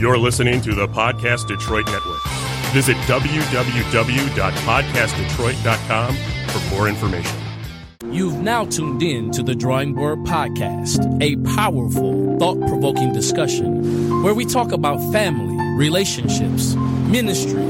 You're listening to the Podcast Detroit Network. Visit www.podcastdetroit.com for more information. You've now tuned in to the Drawing Board Podcast, a powerful, thought provoking discussion where we talk about family, relationships, ministry,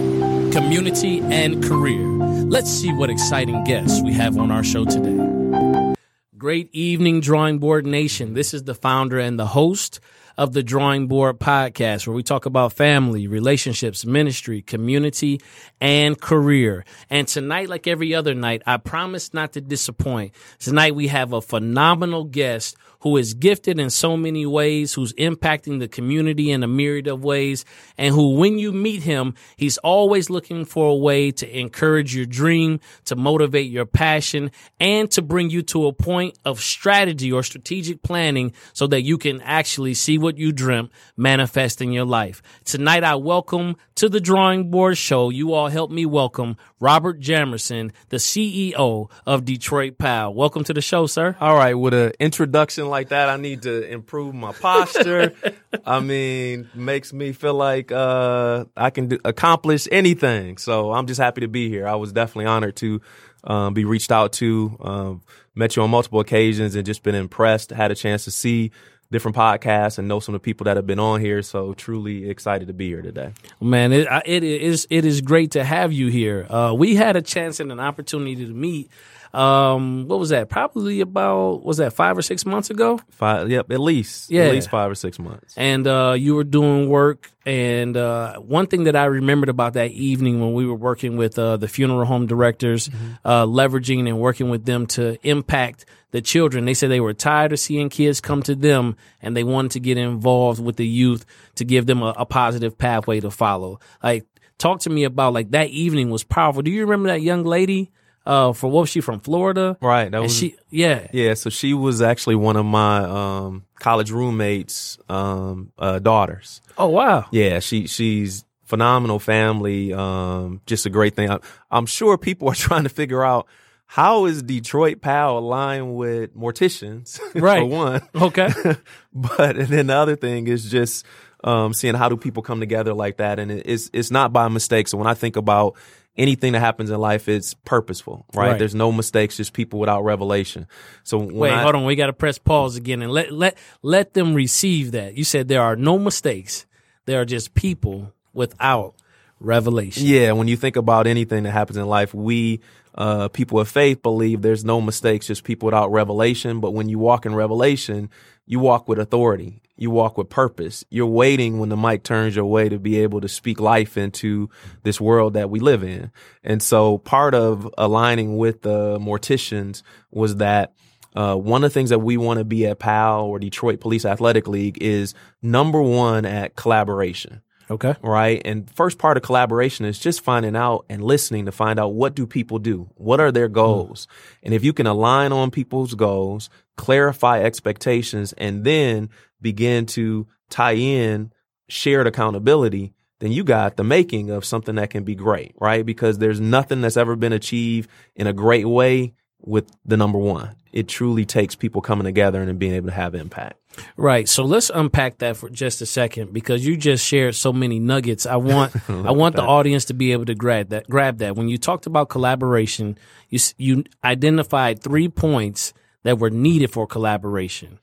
community, and career. Let's see what exciting guests we have on our show today. Great evening, Drawing Board Nation. This is the founder and the host of the Drawing Board Podcast, where we talk about family, relationships, ministry, community, and career. And tonight, like every other night, I promise not to disappoint. Tonight, we have a phenomenal guest who is gifted in so many ways, who's impacting the community in a myriad of ways, and who, when you meet him, he's always looking for a way to encourage your dream, to motivate your passion, and to bring you to a point of strategy or strategic planning so that you can actually see what you dreamt manifest in your life. Tonight, I welcome to the Drawing Board Show. You all help me welcome Robert Jamerson, the CEO of Detroit Pal. Welcome to the show, sir. All right, with an introduction like that, I need to improve my posture. I mean, makes me feel like uh, I can do, accomplish anything. So I'm just happy to be here. I was definitely honored to um, be reached out to. Um, met you on multiple occasions and just been impressed. Had a chance to see different podcasts and know some of the people that have been on here. So truly excited to be here today. Man, it, it is it is great to have you here. Uh, we had a chance and an opportunity to meet. Um, what was that? Probably about was that five or six months ago? Five, yep, at least, yeah, at least five or six months. And uh, you were doing work, and uh, one thing that I remembered about that evening when we were working with uh, the funeral home directors, mm-hmm. Uh, leveraging and working with them to impact the children. They said they were tired of seeing kids come to them, and they wanted to get involved with the youth to give them a, a positive pathway to follow. Like, talk to me about like that evening was powerful. Do you remember that young lady? Uh, for what was she from Florida? Right. That was she. Yeah. Yeah. So she was actually one of my um, college roommates' um, uh, daughters. Oh wow. Yeah. She she's phenomenal family. Um, just a great thing. I, I'm sure people are trying to figure out how is Detroit Pal aligned with morticians? Right. for one. Okay. but and then the other thing is just um, seeing how do people come together like that, and it's it's not by mistake. So when I think about anything that happens in life is purposeful, right? right. There's no mistakes, just people without revelation. So wait, I, hold on, we got to press pause again and let let let them receive that. You said there are no mistakes; there are just people without revelation. Yeah, when you think about anything that happens in life, we uh, people of faith believe there's no mistakes, just people without revelation. But when you walk in revelation, you walk with authority. You walk with purpose. You're waiting when the mic turns your way to be able to speak life into this world that we live in. And so part of aligning with the morticians was that uh, one of the things that we want to be at PAL or Detroit Police Athletic League is number one at collaboration. Okay. Right. And first part of collaboration is just finding out and listening to find out what do people do? What are their goals? Mm. And if you can align on people's goals, clarify expectations, and then begin to tie in shared accountability, then you got the making of something that can be great, right? Because there's nothing that's ever been achieved in a great way with the number one. It truly takes people coming together and being able to have impact. Right. So let's unpack that for just a second because you just shared so many nuggets. I want I want the audience to be able to grab that grab that. When you talked about collaboration, you you identified three points that were needed for collaboration.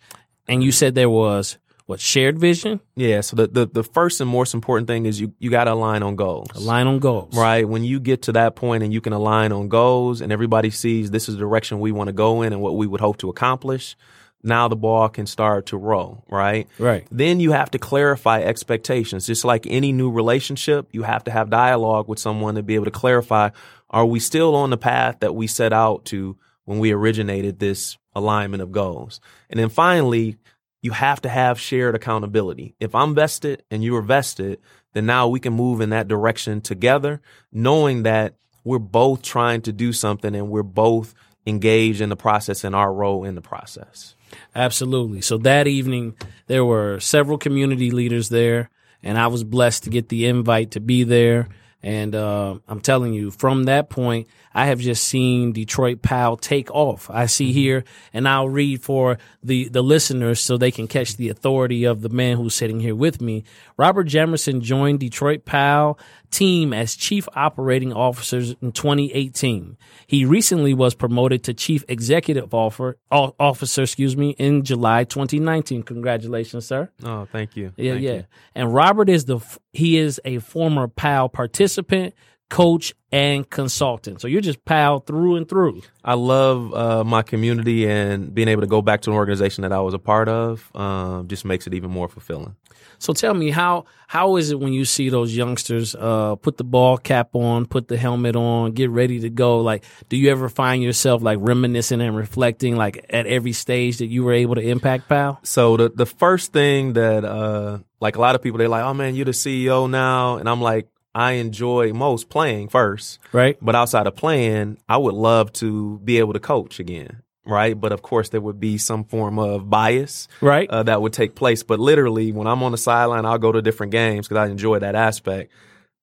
And you said there was what shared vision? Yeah. So the, the, the first and most important thing is you, you got to align on goals. Align on goals. Right. When you get to that point and you can align on goals and everybody sees this is the direction we want to go in and what we would hope to accomplish, now the ball can start to roll, right? Right. Then you have to clarify expectations. Just like any new relationship, you have to have dialogue with someone to be able to clarify, are we still on the path that we set out to when we originated this alignment of goals? And then finally, you have to have shared accountability. If I'm vested and you're vested, then now we can move in that direction together, knowing that we're both trying to do something and we're both engaged in the process and our role in the process. Absolutely. So that evening, there were several community leaders there, and I was blessed to get the invite to be there. And uh, I'm telling you, from that point, I have just seen Detroit Pal take off. I see mm-hmm. here, and I'll read for the, the listeners so they can catch the authority of the man who's sitting here with me. Robert Jamerson joined Detroit Pal team as chief operating officers in 2018. He recently was promoted to chief executive officer, officer, excuse me, in July 2019. Congratulations, sir. Oh, thank you. Yeah, Thank yeah. you. And Robert is the he is a former PAL participant, coach, and consultant. So you're just PAL through and through. I love uh, my community and being able to go back to an organization that I was a part of um, just makes it even more fulfilling. So tell me how how is it when you see those youngsters uh, put the ball cap on, put the helmet on, get ready to go? Like, do you ever find yourself like reminiscing and reflecting like at every stage that you were able to impact PAL? So the the first thing that uh, like a lot of people they're like, oh man, you're the CEO now, and I'm like, I enjoy most playing first, Right. but outside of playing, I would love to be able to coach again. Right. But of course, there would be some form of bias Right. uh, that would take place. But literally, when I'm on the sideline, I'll go to different games because I enjoy that aspect.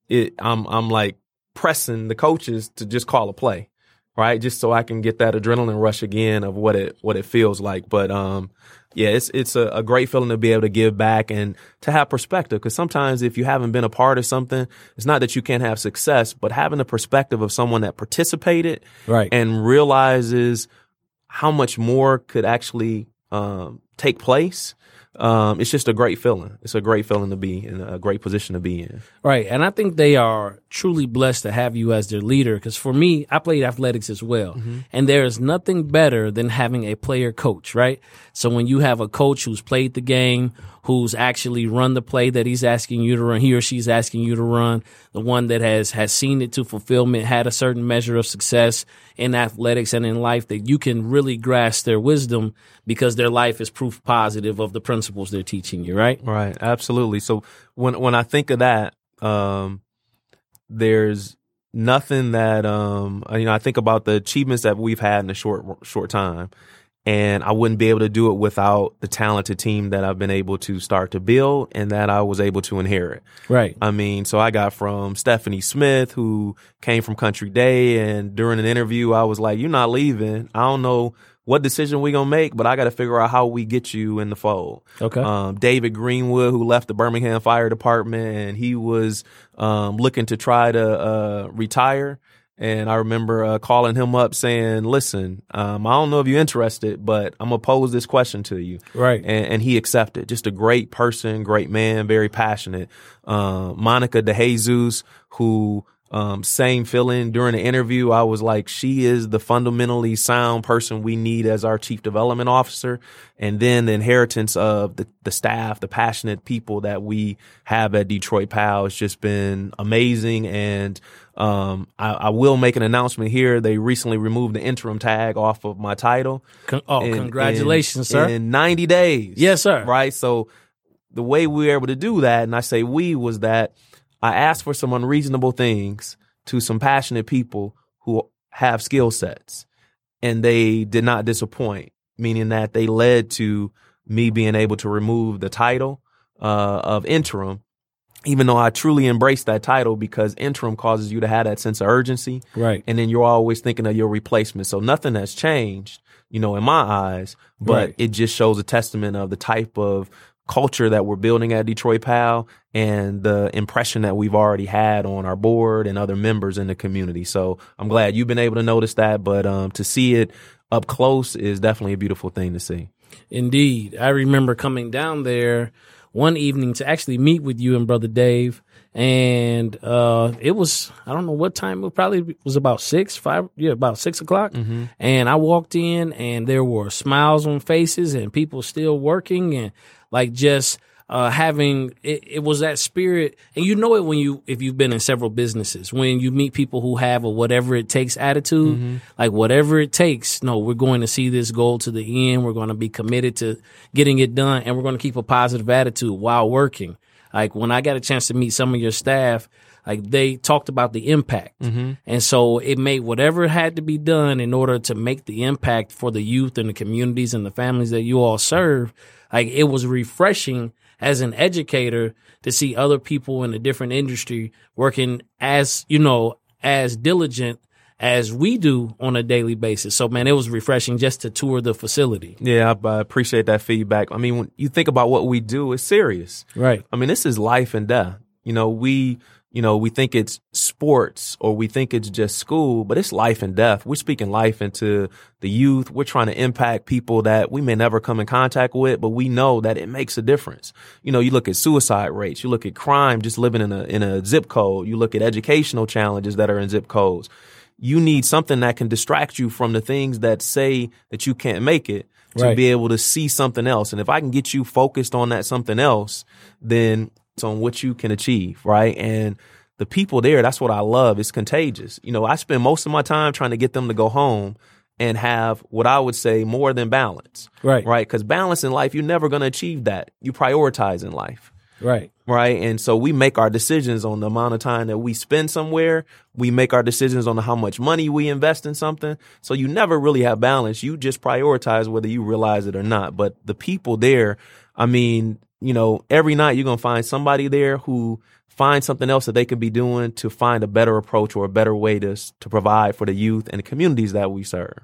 It, I'm, I'm like pressing the coaches to just call a play, right? Just so I can get that adrenaline rush again of what it, what it feels like. But, um, yeah, it's, it's a, a great feeling to be able to give back and to have perspective. Cause sometimes if you haven't been a part of something, it's not that you can't have success, but having the perspective of someone that participated Right. and realizes how much more could actually um, take place. Um, it's just a great feeling. It's a great feeling to be in a great position to be in. Right. And I think they are truly blessed to have you as their leader. Cause for me, I played athletics as well. And there is nothing better than having a player coach, right? So when you have a coach who's played the game, who's actually run the play that he's asking you to run, he or she's asking you to run, the one that has, has seen it to fulfillment, had a certain measure of success in athletics and in life that you can really grasp their wisdom because their life is proof positive of the principles they're teaching you, right? Right. Absolutely. So when when I think of that, um, there's nothing that um, you know. I think about the achievements that we've had in a short short time, and I wouldn't be able to do it without the talented team that I've been able to start to build and that I was able to inherit. Right. I mean, so I got from Stephanie Smith, who came from Country Day, and during an interview, I was like, "You're not leaving. I don't know what decision we gonna make, but I got to figure out how we get you in the fold." Okay. Um, David Greenwood, who left the Birmingham Fire Department, and he was um, looking to try to uh, retire. And I remember uh, calling him up saying, "Listen, um, I don't know if you're interested, but I'm gonna pose this question to you." Right. and, and he accepted. Just a great person, great man, very passionate. Uh, Monica DeJesus, who um, same feeling during the interview. I was like, she is the fundamentally sound person we need as our chief development officer. And then the inheritance of the, the staff, the passionate people that we have at Detroit PAL has just been amazing. And um, I, I will make an announcement here. They recently removed the interim tag off of my title. Con- oh, in- congratulations, in- sir. In 90 days. Yes, sir. Right. So the way we were able to do that, and I say we, was that I asked for some unreasonable things to some passionate people who have skill sets, and they did not disappoint, meaning that they led to me being able to remove the title uh, of interim. Even though I truly embrace that title because interim causes you to have that sense of urgency Right. and then you're always thinking of your replacement. So nothing has changed, you know, in my eyes, but Right. it just shows a testament of the type of culture that we're building at Detroit Pal and the impression that we've already had on our board and other members in the community. So I'm glad you've been able to notice that, but um, to see it up close is definitely a beautiful thing to see. Indeed. I remember coming down there one evening to actually meet with you and brother Dave. And, uh, it was, I don't know what time, it probably was about six, five, yeah, about six o'clock. And I walked in and there were smiles on faces and people still working and like just, uh, having it, it was that spirit, and you know it when you if you've been in several businesses when you meet people who have a whatever it takes attitude, like whatever it takes. No, we're going to see this goal to the end. We're going to be committed to getting it done, and we're going to keep a positive attitude while working. Like when I got a chance to meet some of your staff, like they talked about the impact. And so it made whatever had to be done in order to make the impact for the youth and the communities and the families that you all serve. Like it was refreshing as an educator to see other people in a different industry working as, you know, as diligent as we do on a daily basis. So man, it was refreshing just to tour the facility. Yeah, I, I appreciate that feedback. I mean, when you think about what we do, it's serious. Right. I mean, this is life and death. You know, we, you know, we think it's sports or we think it's just school, but it's life and death. We're speaking life into the youth. We're trying to impact people that we may never come in contact with, but we know that it makes a difference. You know, you look at suicide rates, you look at crime just living in a, in a zip code, you look at educational challenges that are in zip codes you need something that can distract you from the things that say that you can't make it to Right. be able to see something else. And if I can get you focused on that something else, then on what you can achieve, right? And the people there, that's what I love. It's contagious. You know, I spend most of my time trying to get them to go home and have what I would say more than balance, Right. right? Because balance in life, you're never going to achieve that. You prioritize in life Right. right? And so we make our decisions on the amount of time that we spend somewhere. We make our decisions on how much money we invest in something. So you never really have balance. You just prioritize whether you realize it or not. But the people there, I mean, you know, every night you're going to find somebody there who finds something else that they can be doing to find a better approach or a better way to to provide for the youth and the communities that we serve.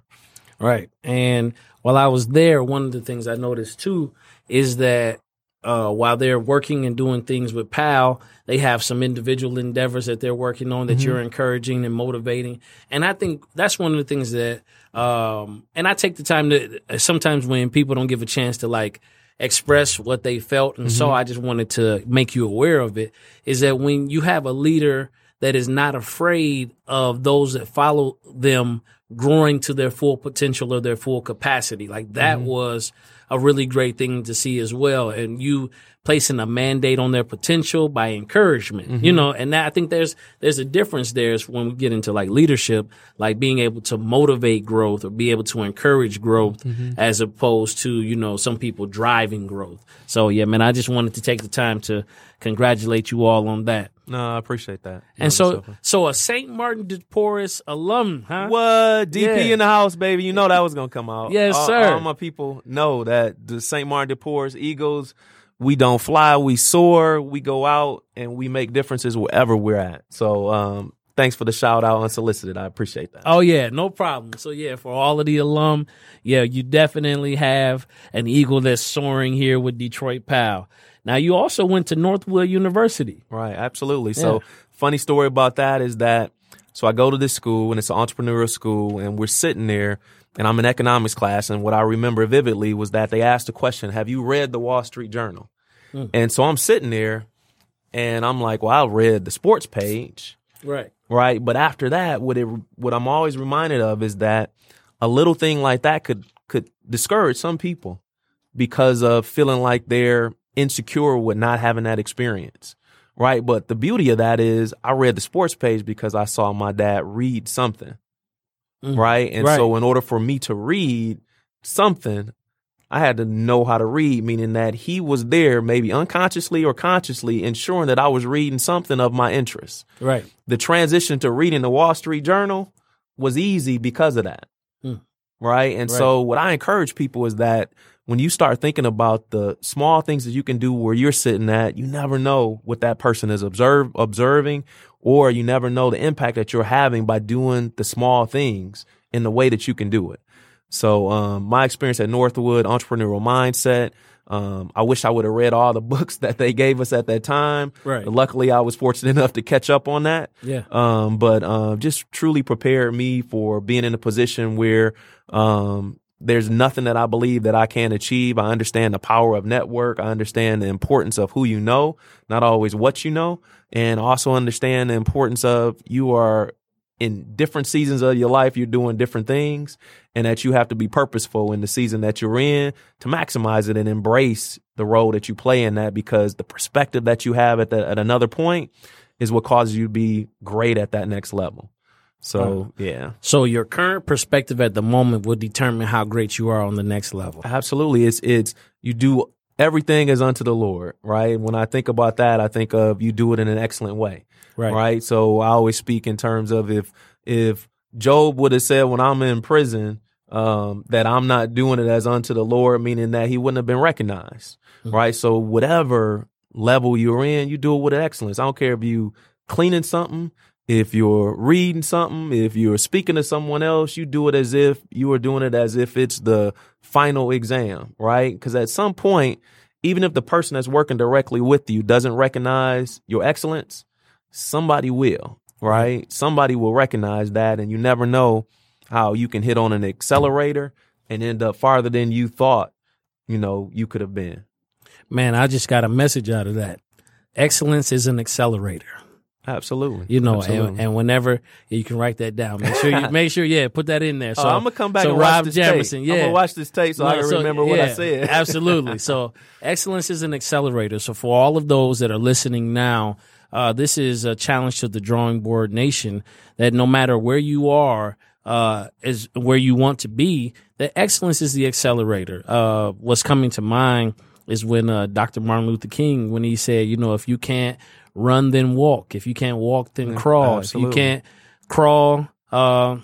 Right. And while I was there, one of the things I noticed too is that uh, while they're working and doing things with PAL, they have some individual endeavors that they're working on that you're encouraging and motivating. And I think that's one of the things that, um, and I take the time to sometimes when people don't give a chance to like express what they felt. And so mm-hmm. I just wanted to make you aware of it is that when you have a leader that is not afraid of those that follow them growing to their full potential or their full capacity. Like that mm-hmm. was a really great thing to see as well. And you placing a mandate on their potential by encouragement, you mm-hmm. know, and that, I think there's, there's a difference there is when we get into like leadership, like being able to motivate growth or be able to encourage growth mm-hmm. as opposed to, you know, some people driving growth. So yeah, man, I just wanted to take the time to congratulate you all on that. No, I appreciate that. And so, so a St. Martin de Porres alum, huh? What DP Yeah. in the house, baby? You know that was gonna come out. Yes, all, sir. All my people know that the St. Martin de Porres Eagles, we don't fly, we soar, we go out, and we make differences wherever we're at. So, um, thanks for the shout out unsolicited. I appreciate that. Oh yeah, no problem. So yeah, for all of the alum, yeah, you definitely have an eagle that's soaring here with Detroit Pal. Now you also went to Northwood University. Right, absolutely. So, funny story about that is that so I go to this school and it's an entrepreneurial school, and we're sitting there, and I'm in economics class, and what I remember vividly was that they asked the question, "Have you read the Wall Street Journal?" Hmm. And so I'm sitting there, and I'm like, "Well, I read the sports page." Right. right? But after that, what it what I'm always reminded of is that a little thing like that could could discourage some people because of feeling like they're insecure with not having that experience. Right. But the beauty of that is I read the sports page because I saw my dad read something. Right. And Right. so in order for me to read something, I had to know how to read, meaning that he was there, maybe unconsciously or consciously, ensuring that I was reading something of my interest Right. the transition to reading the Wall Street Journal was easy because of that. Hmm. Right. And so, what I encourage people is that when you start thinking about the small things that you can do where you're sitting at, you never know what that person is observe, observing, or you never know the impact that you're having by doing the small things in the way that you can do it. So, um, my experience at Northwood, entrepreneurial mindset. Um, I wish I would have read all the books that they gave us at that time. Right. But luckily, I was fortunate enough to catch up on that. Yeah. Um, but um, just truly prepared me for being in a position where um, there's nothing that I believe that I can achieve. I understand the power of network. I understand the importance of who you know, not always what you know, and also understand the importance of you are in different seasons of your life. You're doing different things, and that you have to be purposeful in the season that you're in to maximize it and embrace the role that you play in that because the perspective that you have at the, at another point is what causes you to be great at that next level. So yeah, So your current perspective at the moment will determine how great you are on the next level. absolutely. It's it's you do everything is unto the Lord, right? When I think about that, I think of you do it in an excellent way, Right. right? So I always speak in terms of if if Job would have said, "When I'm in prison, um, that I'm not doing it as unto the Lord, meaning that he wouldn't have been recognized, mm-hmm. right? So whatever level you're in, you do it with excellence. I don't care if you cleaning something, if you're reading something, if you're speaking to someone else, you do it as if you are doing it as if it's the final exam, right? Because at some point, even if the person that's working directly with you doesn't recognize your excellence, somebody will, right? Somebody will recognize that, and you never know how you can hit on an accelerator and end up farther than you thought, you know, you could have been. Man, I just got a message out of that. Excellence is an accelerator. Absolutely. You know, Absolutely. And, and whenever you can write that down, make sure you make sure, yeah, put that in there. Oh, So oh, I'm gonna come back so and Rob watch this Jamison, tape. yeah, I'm gonna watch this tape so I can so, remember what I said. absolutely. So excellence is an accelerator. So for all of those that are listening now, uh, this is a challenge to the drawing board nation that no matter where you are, uh, is where you want to be, that excellence is the accelerator. Uh, what's coming to mind is when, uh, Dr. Martin Luther King, when he said, you know, if you can't run, then walk. If you can't walk, then crawl. absolutely. If you can't crawl, uh,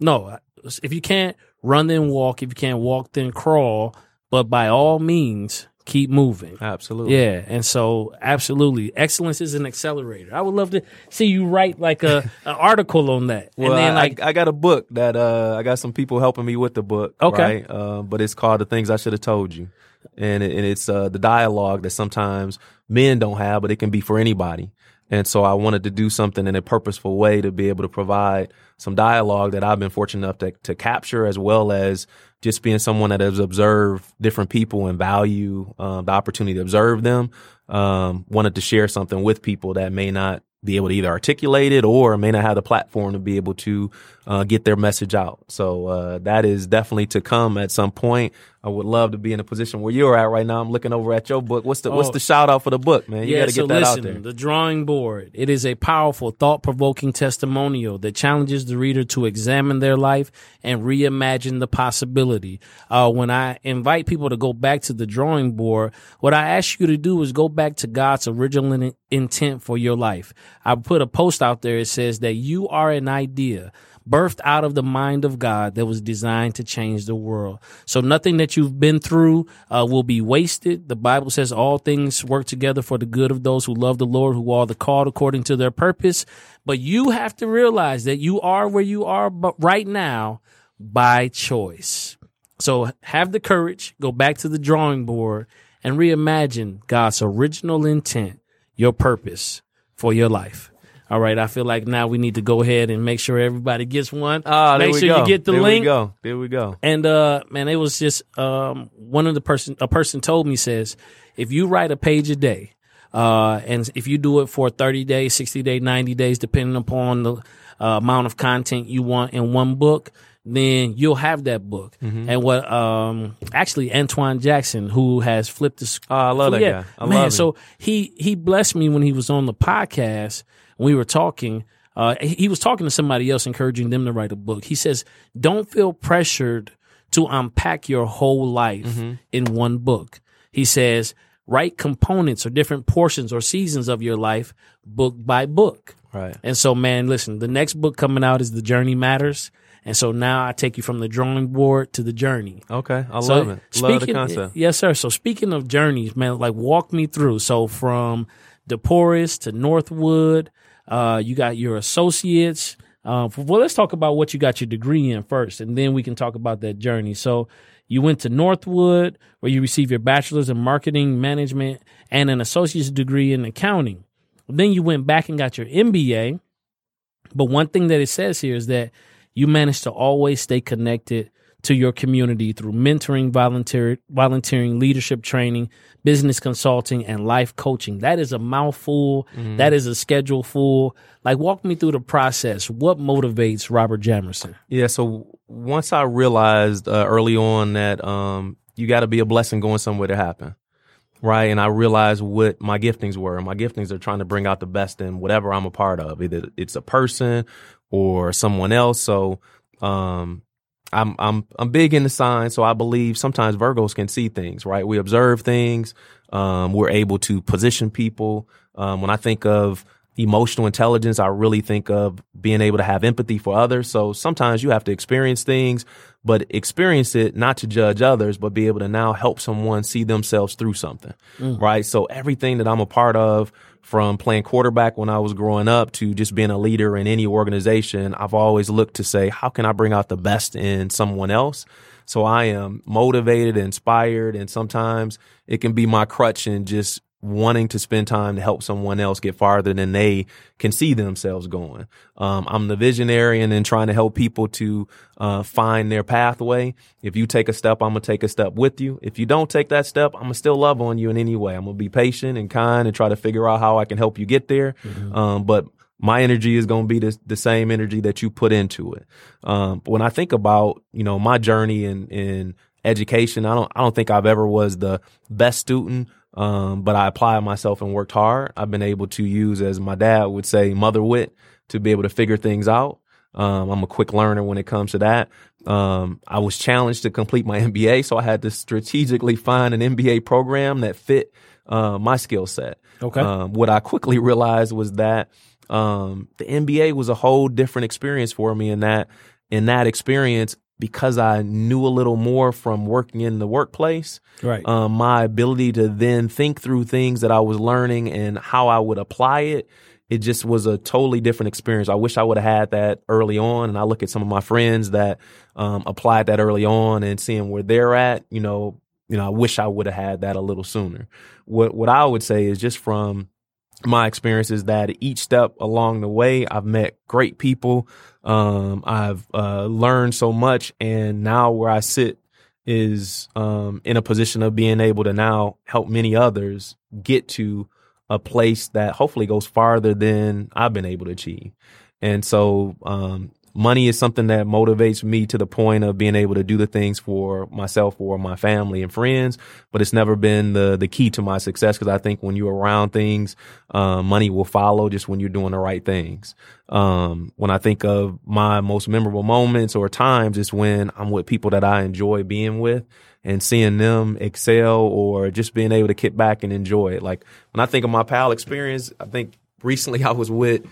no, if you can't run, then walk. If you can't walk, then crawl. But by all means, keep moving. Absolutely. Yeah, and so absolutely, excellence is an accelerator. I would love to see you write like a an article on that. Well, and then I, like, I, I got a book that uh, I got some people helping me with the book. Okay. right? Uh, but it's called "The Things I Should Have Told You," and it, and it's uh, the dialogue that sometimes men don't have, but it can be for anybody. And so I wanted to do something in a purposeful way to be able to provide some dialogue that I've been fortunate enough to, to capture, as well as just being someone that has observed different people and value um, the opportunity to observe them. Um, wanted to share something with people that may not be able to either articulate it or may not have the platform to be able to uh, get their message out. So uh, that is definitely to come at some point. I would love to be in a position where you're at right now. I'm looking over at your book. What's the What's Oh. the shout out for the book, man? You yeah, got to so get that listen, out there. the drawing board. It is a powerful, thought-provoking testimonial that challenges the reader to examine their life and reimagine the possibility. Uh, when I invite people to go back to the drawing board, what I ask you to do is go back to God's original in- intent for your life. I put a post out there. It says that you are an idea birthed out of the mind of God that was designed to change the world. So nothing that you've been through uh, will be wasted. The Bible says all things work together for the good of those who love the Lord, who are the called according to their purpose. But you have to realize that you are where you are but right now by choice. So have the courage, go back to the drawing board and reimagine God's original intent, your purpose for your life. All right, I feel like now we need to go ahead and make sure everybody gets one. Ah, there make we sure go. you get the there link. we go. There we go. And uh man, it was just um one of the person a person told me says, if you write a page a day, uh and if you do it for 30 days, 60 days, 90 days depending upon the uh, amount of content you want in one book, then you'll have that book. Mm-hmm. And what um actually Antoine Jackson who has flipped the sc- Oh, I love that yeah, guy. I man, so he he blessed me when he was on the podcast. We were talking. Uh, he he was talking to somebody else, encouraging them to write a book. He says, "Don't feel pressured to unpack your whole life Mm-hmm. in one book." He says, "Write components or different portions or seasons of your life, book by book." Right. And so, man, listen, the next book coming out is The Journey Matters. And so now I take you from the drawing board to the journey. Okay. I So, love it. Love the concept. Yes, sir. So speaking of journeys, man, like walk me through. So from DePorres to Northwood, uh, you got your associates. Uh, well, let's talk about what you got your degree in first, and then we can talk about that journey. So you went to Northwood, where you received your bachelor's in marketing management and an associate's degree in accounting. Then you went back and got your MBA. But one thing that it says here is that you manage to always stay connected to your community through mentoring, volunteer, volunteering, leadership training, business consulting, and life coaching. That is a mouthful. That is a schedule full. Like, walk me through the process. What motivates Robert Jamerson? Yeah. So once I realized uh, early on that um, you got to be a blessing going somewhere to happen, right? And I realized what my giftings were. My giftings are trying to bring out the best in whatever I'm a part of. Either it's a person or someone else. So um, I'm I'm I'm big into signs, so I believe sometimes Virgos can see things, right? We observe things. Um, we're able to position people. Um, when I think of emotional intelligence, I really think of being able to have empathy for others. So sometimes you have to experience things, but experience it not to judge others, but be able to now help someone see themselves through something. Mm. Right. So everything that I'm a part of from playing quarterback when I was growing up to just being a leader in any organization, I've always looked to say, how can I bring out the best in someone else? So I am motivated, inspired, and sometimes it can be my crutch and just wanting to spend time to help someone else get farther than they can see themselves going. Um, I'm the visionary and then trying to help people to uh, find their pathway. If you take a step, I'm gonna take a step with you. If you don't take that step, I'm gonna still love on you in any way. I'm gonna be patient and kind and try to figure out how I can help you get there. Mm-hmm. Um, but my energy is going to be the, the same energy that you put into it. Um, when I think about, you know, my journey in, in education, I don't, I don't think I've ever was the best student um, but I applied myself and worked hard. I've been able to use, as my dad would say, mother wit to be able to figure things out. Um, I'm a quick learner when it comes to that. Um, I was challenged to complete my MBA, so I had to strategically find an MBA program that fit uh, my skill set. Okay. Um, what I quickly realized was that um, the MBA was a whole different experience for me. In that, in that experience, because I knew a little more from working in the workplace, right? Um, my ability to then think through things that I was learning and how I would apply it, it just was a totally different experience. I wish I would have had that early on. And I look at some of my friends that um, applied that early on and seeing where they're at. You know, you know, I wish I would have had that a little sooner. What what I would say is just from my experience is that each step along the way, I've met great people. Um, I've uh, learned so much, and now where I sit is um, in a position of being able to now help many others get to a place that hopefully goes farther than I've been able to achieve. And so, um, money is something that motivates me to the point of being able to do the things for myself or my family and friends. But it's never been the the key to my success because I think when you're around things, uh, money will follow just when you're doing the right things. Um, when I think of my most memorable moments or times, it's when I'm with people that I enjoy being with and seeing them excel or just being able to kick back and enjoy it. Like when I think of my pal experience, I think recently I was with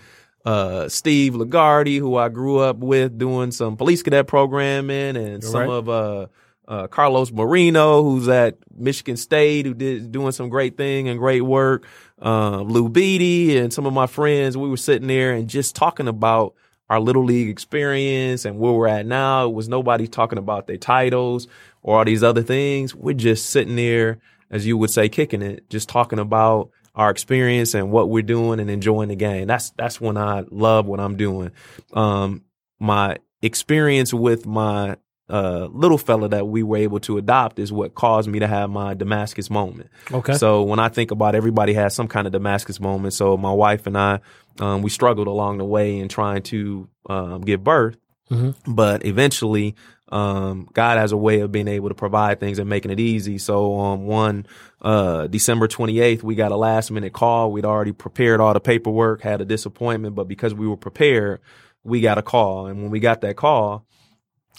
uh, Steve Lagarde, who I grew up with doing some police cadet programming, and You're some right. of uh, uh, Carlos Marino, who's at Michigan State, who did doing some great thing and great work. Uh, Lou Beatty and some of my friends, we were sitting there and just talking about our little league experience and where we're at now. It was nobody talking about their titles or all these other things. We're just sitting there, as you would say, kicking it, just talking about our experience and what we're doing and enjoying the game. That's that's when I love what I'm doing. Um, my experience with my uh, little fella that we were able to adopt is what caused me to have my Damascus moment. Okay. So when I think about everybody has some kind of Damascus moment. So my wife and I, um, we struggled along the way in trying to um, give birth, mm-hmm. but eventually um, God has a way of being able to provide things and making it easy. So on um, one uh, December 28th, we got a last minute call. We'd already prepared all the paperwork, had a disappointment, but because we were prepared, we got a call. And when we got that call,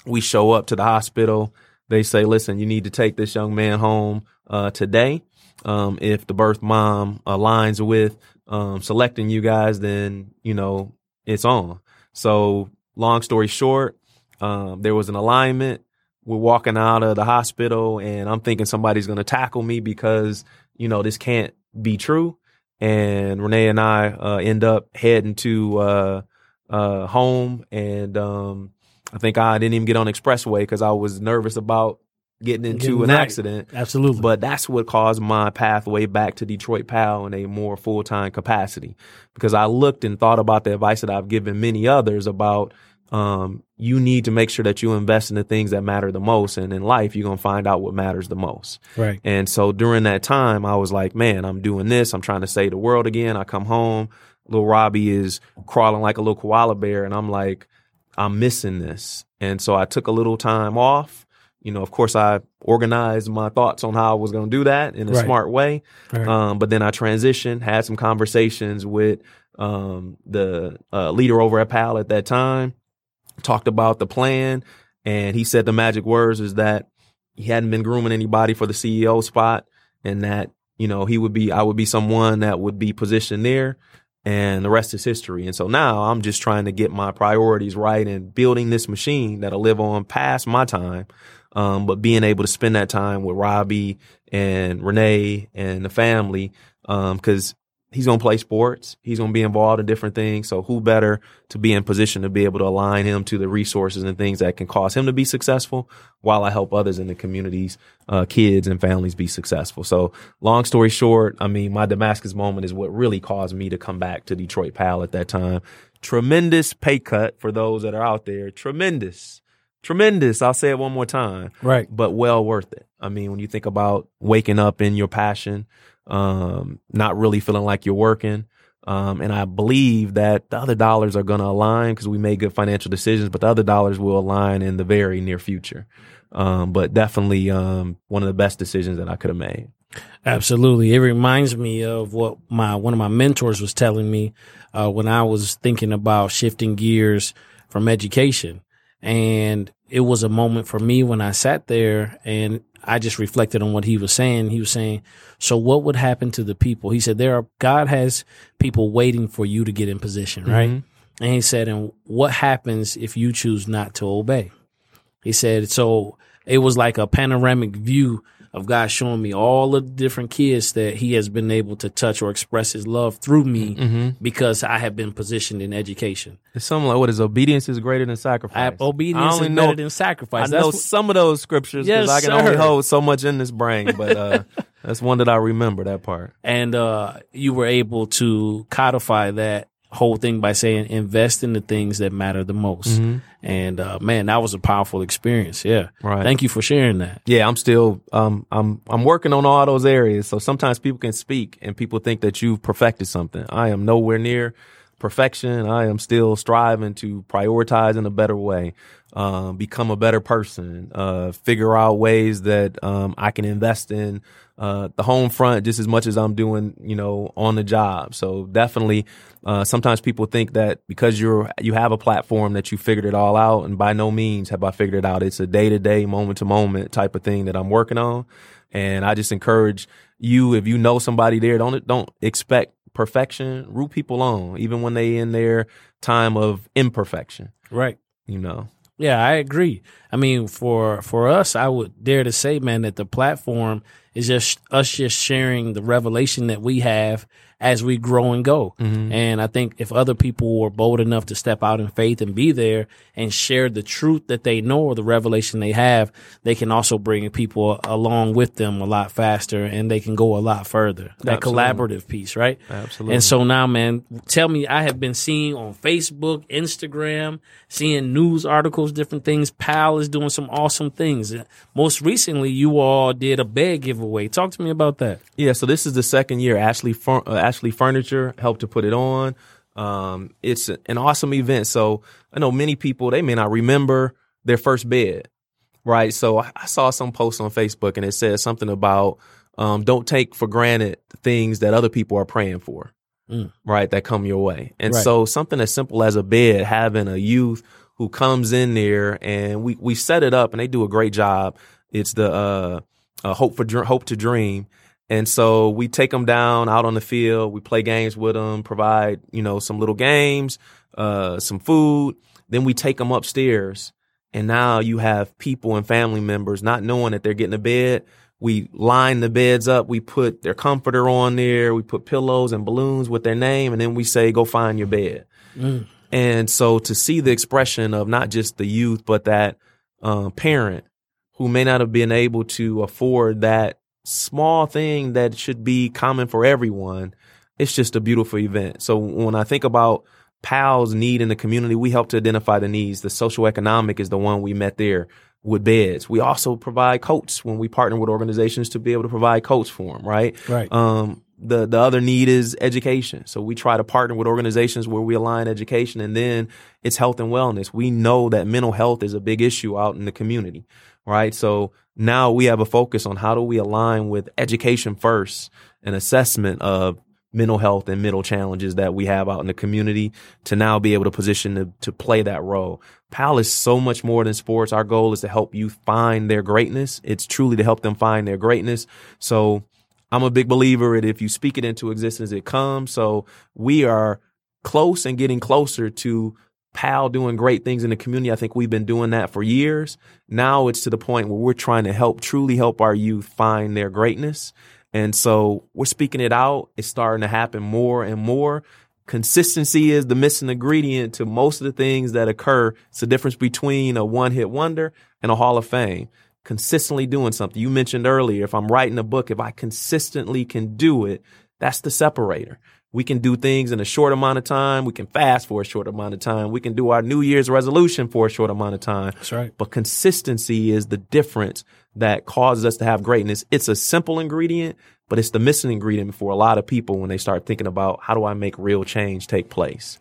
we show up to the hospital. They say, listen, you need to take this young man home uh, today. Um, if the birth mom aligns with um, selecting you guys, then, you know, it's on. So long story short, um, there was an alignment. We're walking out of the hospital, and I'm thinking somebody's going to tackle me because you know this can't be true. And Renee and I uh, end up heading to uh, uh, home, and um, I think I didn't even get on expressway because I was nervous about getting into getting an right. accident. Absolutely. But that's what caused my pathway back to Detroit PAL in a more full time capacity because I looked and thought about the advice that I've given many others about um, you need to make sure that you invest in the things that matter the most. And in life, you're going to find out what matters the most. Right. And so during that time, I was like, man, I'm doing this. I'm trying to save the world again. I come home. Little Robbie is crawling like a little koala bear. And I'm like, I'm missing this. And so I took a little time off. You know, of course, I organized my thoughts on how I was going to do that in a right. smart way. Right. Um, but then I transitioned, had some conversations with um, the uh, leader over at PAL at that time talked about the plan, and he said the magic words is that he hadn't been grooming anybody for the CEO spot, and that you know he would be I would be someone that would be positioned there, and the rest is history. And so now I'm just trying to get my priorities right and building this machine that'll live on past my time. Um, but being able to spend that time with Robbie and Renee and the family, um, cause he's going to play sports. He's going to be involved in different things. So who better to be in position to be able to align him to the resources and things that can cause him to be successful while I help others in the communities, uh, kids and families be successful. So long story short, I mean, my Damascus moment is what really caused me to come back to Detroit Pal at that time. Tremendous pay cut for those that are out there. Tremendous. Tremendous. I'll say it one more time. Right. But well worth it. I mean, when you think about waking up in your passion, um, not really feeling like you're working. Um, and I believe that the other dollars are going to align because we made good financial decisions, but the other dollars will align in the very near future. Um, but definitely, um, one of the best decisions that I could have made. Absolutely. It reminds me of what my, one of my mentors was telling me, uh, when I was thinking about shifting gears from education. And it was a moment for me when I sat there and I just reflected on what he was saying. He was saying, so what would happen to the people? He said, there are, God has people waiting for you to get in position, right? Mm-hmm. And he said, and what happens if you choose not to obey? He said, so it was like a panoramic view of God showing me all the different kids that He has been able to touch or express His love through me mm-hmm. because I have been positioned in education. It's something like what is obedience is greater than sacrifice. I, obedience is know, better than sacrifice. I that's know what, some of those scriptures because yes, I can sir. only hold so much in this brain, but uh, that's one that I remember that part. And uh, you were able to codify that whole thing by saying invest in the things that matter the most. Mm-hmm. And uh, man, that was a powerful experience. Yeah. Right. Thank you for sharing that. Yeah, I'm still um I'm I'm working on all those areas. So sometimes people can speak and people think that you've perfected something. I am nowhere near perfection. I am still striving to prioritize in a better way, um, become a better person, uh, figure out ways that um, I can invest in uh, the home front just as much as I'm doing, you know, on the job. So definitely, uh, sometimes people think that because you're you have a platform that you figured it all out, and by no means have I figured it out. It's a day to day, moment to moment type of thing that I'm working on, and I just encourage you if you know somebody there, don't don't expect perfection. Root people on, even when they in their time of imperfection. Right. You know. Yeah, I agree. I mean, for for us, I would dare to say, man, that the platform is just us just sharing the revelation that we have as we grow and go. Mm-hmm. And I think if other people were bold enough to step out in faith and be there and share the truth that they know or the revelation they have, they can also bring people along with them a lot faster and they can go a lot further. That Absolutely. collaborative piece, right? Absolutely. And so now, man, tell me, I have been seeing on Facebook, Instagram, seeing news articles, different things. Pal is doing some awesome things. Most recently, you all did a bed giveaway. Talk to me about that. Yeah. So this is the second year Ashley, uh, Ashley Furniture helped to put it on. Um, it's an awesome event. So I know many people, they may not remember their first bed, right? So I saw some posts on Facebook and it said something about, um, don't take for granted things that other people are praying for, mm. right? That come your way. And right. so something as simple as a bed, having a youth who comes in there and we, we set it up and they do a great job. It's the, uh, uh hope for, hope to dream and so we take them down out on the field. We play games with them, provide, you know, some little games, uh, some food. Then we take them upstairs. And now you have people and family members not knowing that they're getting a bed. We line the beds up. We put their comforter on there. We put pillows and balloons with their name. And then we say, go find your bed. Mm. And so to see the expression of not just the youth, but that uh, parent who may not have been able to afford that small thing that should be common for everyone. It's just a beautiful event. So when I think about PAL's need in the community, we help to identify the needs. The social economic is the one we met there with beds. We also provide coats when we partner with organizations to be able to provide coats for them, right? Right. Um, the, the other need is education. So we try to partner with organizations where we align education and then it's health and wellness. We know that mental health is a big issue out in the community, right? So now we have a focus on how do we align with education first and assessment of mental health and mental challenges that we have out in the community to now be able to position to, to play that role. PAL is so much more than sports. Our goal is to help you find their greatness. It's truly to help them find their greatness. So I'm a big believer that if you speak it into existence, it comes. So we are close and getting closer to PAL doing great things in the community. I think we've been doing that for years. Now it's to the point where we're trying to help, truly help our youth find their greatness. And so we're speaking it out. It's starting to happen more and more. Consistency is the missing ingredient to most of the things that occur. It's the difference between a one hit wonder and a Hall of Fame. Consistently doing something. You mentioned earlier, if I'm writing a book, if I consistently can do it, that's the separator. We can do things in a short amount of time. We can fast for a short amount of time. We can do our New Year's resolution for a short amount of time. That's right. But consistency is the difference that causes us to have greatness. It's a simple ingredient, but it's the missing ingredient for a lot of people when they start thinking about how do I make real change take place.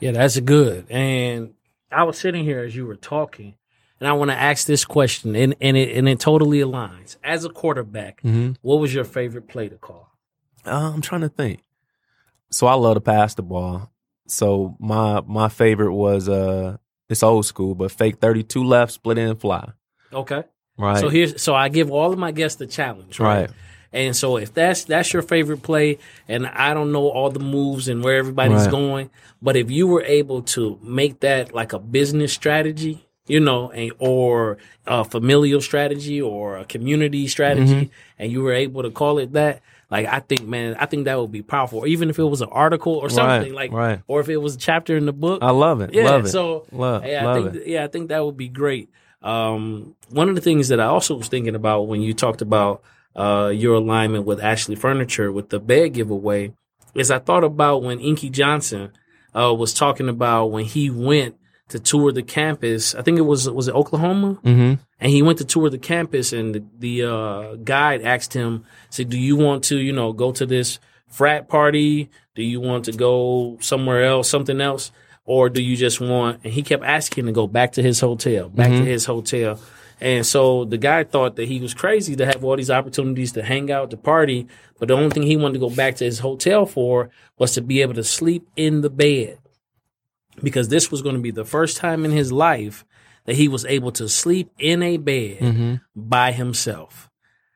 Yeah, that's good. And I was sitting here as you were talking, and I want to ask this question, and, and it and it totally aligns. As a quarterback, what was your favorite play to call? Uh, I'm trying to think. So I love to pass the ball. So my my favorite was uh it's old school, but fake 32 left, split in fly. Okay. Right. So here's so I give all of my guests the challenge, right? Right. And so if that's that's your favorite play, and I don't know all the moves and where everybody's Right. going, but if you were able to make that like a business strategy, you know, and, or a familial strategy or a community strategy, Mm-hmm. and you were able to call it that, like I think, man, I think that would be powerful. Or even if it was an article or something, like, right. or if it was a chapter in the book, I love it. yeah, love it. so love, yeah, I love think it. yeah, I think that would be great. Um, one of the things that I also was thinking about when you talked about uh, your alignment with Ashley Furniture with the bed giveaway is I thought about when Inky Johnson uh, was talking about when he went to tour the campus. I think it was was it Oklahoma, Mm-hmm. And he went to tour the campus, and the, the uh, guide asked him, "said Do you want to, you know, go to this frat party? Do you want to go somewhere else, something else, or do you just want?" And he kept asking to go back to his hotel, back to his hotel. And so the guy thought that he was crazy to have all these opportunities to hang out, to party, but the only thing he wanted to go back to his hotel for was to be able to sleep in the bed because this was going to be the first time in his life that he was able to sleep in a bed Mm-hmm. by himself.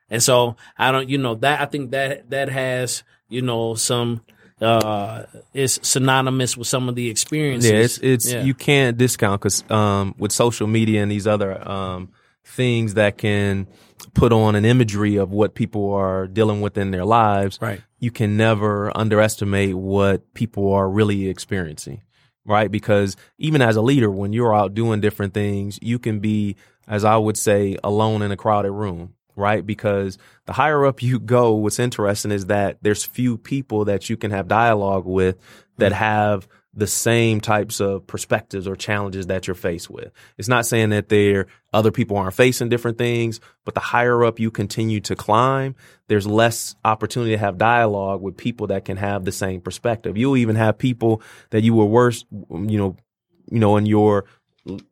And so I don't, you know, that I think that that has, you know, some uh is synonymous with some of the experiences. Yeah, it's it's Yeah. you can't discount because um, with social media and these other um, things that can put on an imagery of what people are dealing with in their lives. Right. You can never underestimate what people are really experiencing. Right, because even as a leader, when you're out doing different things, you can be, as I would say, alone in a crowded room. Right, because the higher up you go, what's interesting is that there's few people that you can have dialogue with that hmm. have the same types of perspectives or challenges that you're faced with. It's not saying that there other people aren't facing different things, but the higher up you continue to climb, there's less opportunity to have dialogue with people that can have the same perspective. You'll even have people that you were worse, you know, you know, in your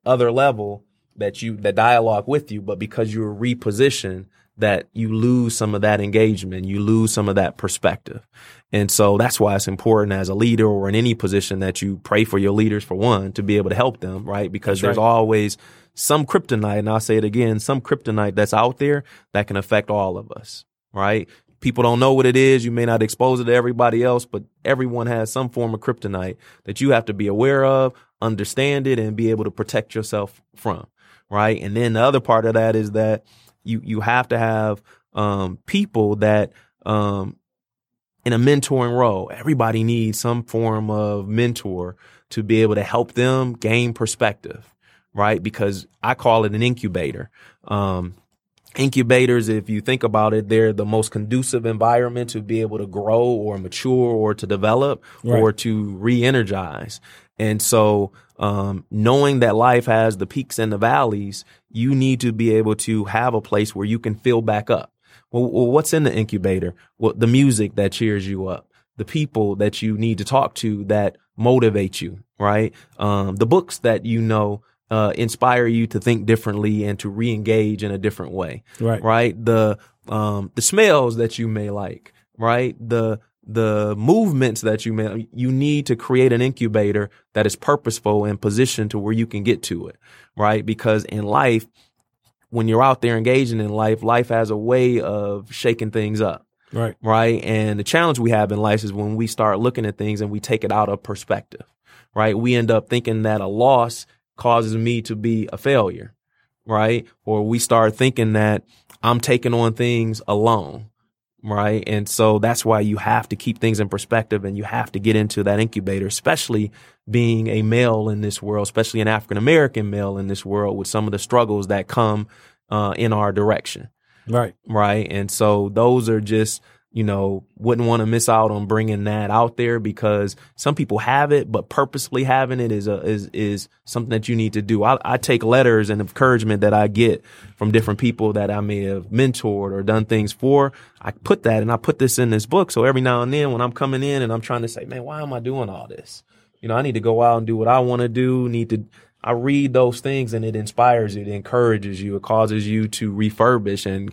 other level that you that dialogue with you, but because you're repositioned, that you lose some of that engagement, you lose some of that perspective. And so that's why it's important as a leader or in any position that you pray for your leaders for one to be able to help them, right? Because That's there's right. always some kryptonite, and I'll say it again, some kryptonite that's out there that can affect all of us, right? People don't know what it is. You may not expose it to everybody else, but everyone has some form of kryptonite that you have to be aware of, understand it, and be able to protect yourself from, right? And then the other part of that is that you you have to have um, people that um, in a mentoring role. Everybody needs some form of mentor to be able to help them gain perspective, right? Because I call it an incubator. Um, incubators, if you think about it, they're the most conducive environment to be able to grow or mature or to develop or to re-energize. And so, um, knowing that life has the peaks and the valleys, you need to be able to have a place where you can fill back up. Well, what's in the incubator? Well, the music that cheers you up, the people that you need to talk to that motivate you, right? Um, the books that you know uh, inspire you to think differently and to re-engage in a different way, Right. right? The um, the smells that you may like, right? The the movements that you may you need to create an incubator that is purposeful and positioned to where you can get to it, right? Because in life, when you're out there engaging in life, life has a way of shaking things up. Right. right? And the challenge we have in life is when we start looking at things and we take it out of perspective, right? We end up thinking that a loss causes me to be a failure, right? Or we start thinking that I'm taking on things alone, right? And so that's why you have to keep things in perspective and you have to get into that incubator, especially being a male in this world, especially an African American male in this world with some of the struggles that come uh, in our direction Right. right? And so those are just, you know, wouldn't want to miss out on bringing that out there because some people have it, but purposely having it is a, is is something that you need to do. I, I take letters and encouragement that I get from different people that I may have mentored or done things for. I put that and I put this in this book. So every now and then when I'm coming in and I'm trying to say, man, why am I doing all this? You know, I need to go out and do what I want to do. Need to I read those things and it inspires you, it encourages you, it causes you to refurbish and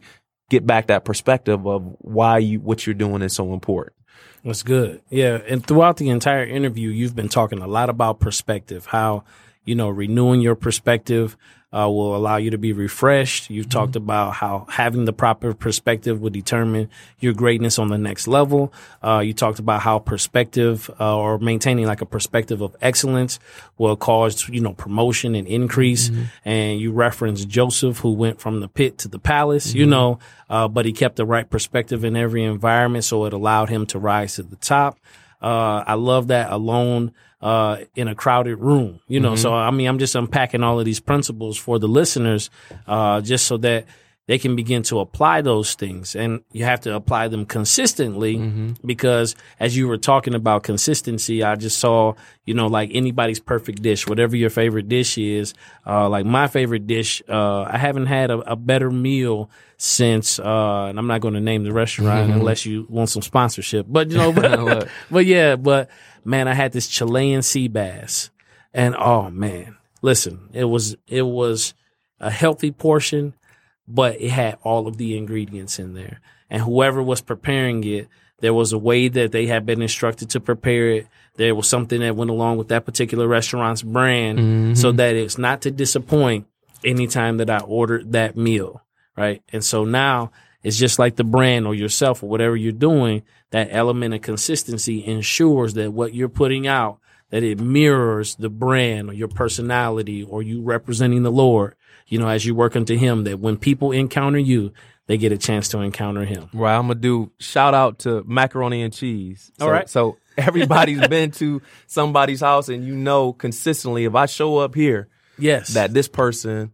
get back that perspective of why you what you're doing is so important. That's good. Yeah. And throughout the entire interview, you've been talking a lot about perspective, how, you know, renewing your perspective uh, will allow you to be refreshed. You've talked about how having the proper perspective will determine your greatness on the next level. Uh, you talked about how perspective uh, or maintaining like a perspective of excellence will cause, you know, promotion and increase. And you referenced Joseph, who went from the pit to the palace, you know, uh, but he kept the right perspective in every environment. So it allowed him to rise to the top. Uh, I love that alone, uh, in a crowded room, you know, so I mean, I'm just unpacking all of these principles for the listeners, uh, just so that they can begin to apply those things. And you have to apply them consistently because as you were talking about consistency, I just saw, you know, like anybody's perfect dish, whatever your favorite dish is, uh, like my favorite dish, uh, I haven't had a, a better meal since, uh, and I'm not going to name the restaurant unless you want some sponsorship, but you know, but, but yeah, but man, I had this Chilean sea bass and oh man, listen, it was, it was a healthy portion but it had all of the ingredients in there. And whoever was preparing it, there was a way that they had been instructed to prepare it. There was something that went along with that particular restaurant's brand mm-hmm. so that it's not to disappoint anytime that I ordered that meal. Right. And so now it's just like the brand or yourself or whatever you're doing, that element of consistency ensures that what you're putting out, that it mirrors the brand or your personality or you representing the Lord, you know, as you work unto him, that when people encounter you, they get a chance to encounter him. Right, I'm gonna do shout out to macaroni and cheese. So, All right. So everybody's been to somebody's house and you know consistently if I show up here Yes. that this person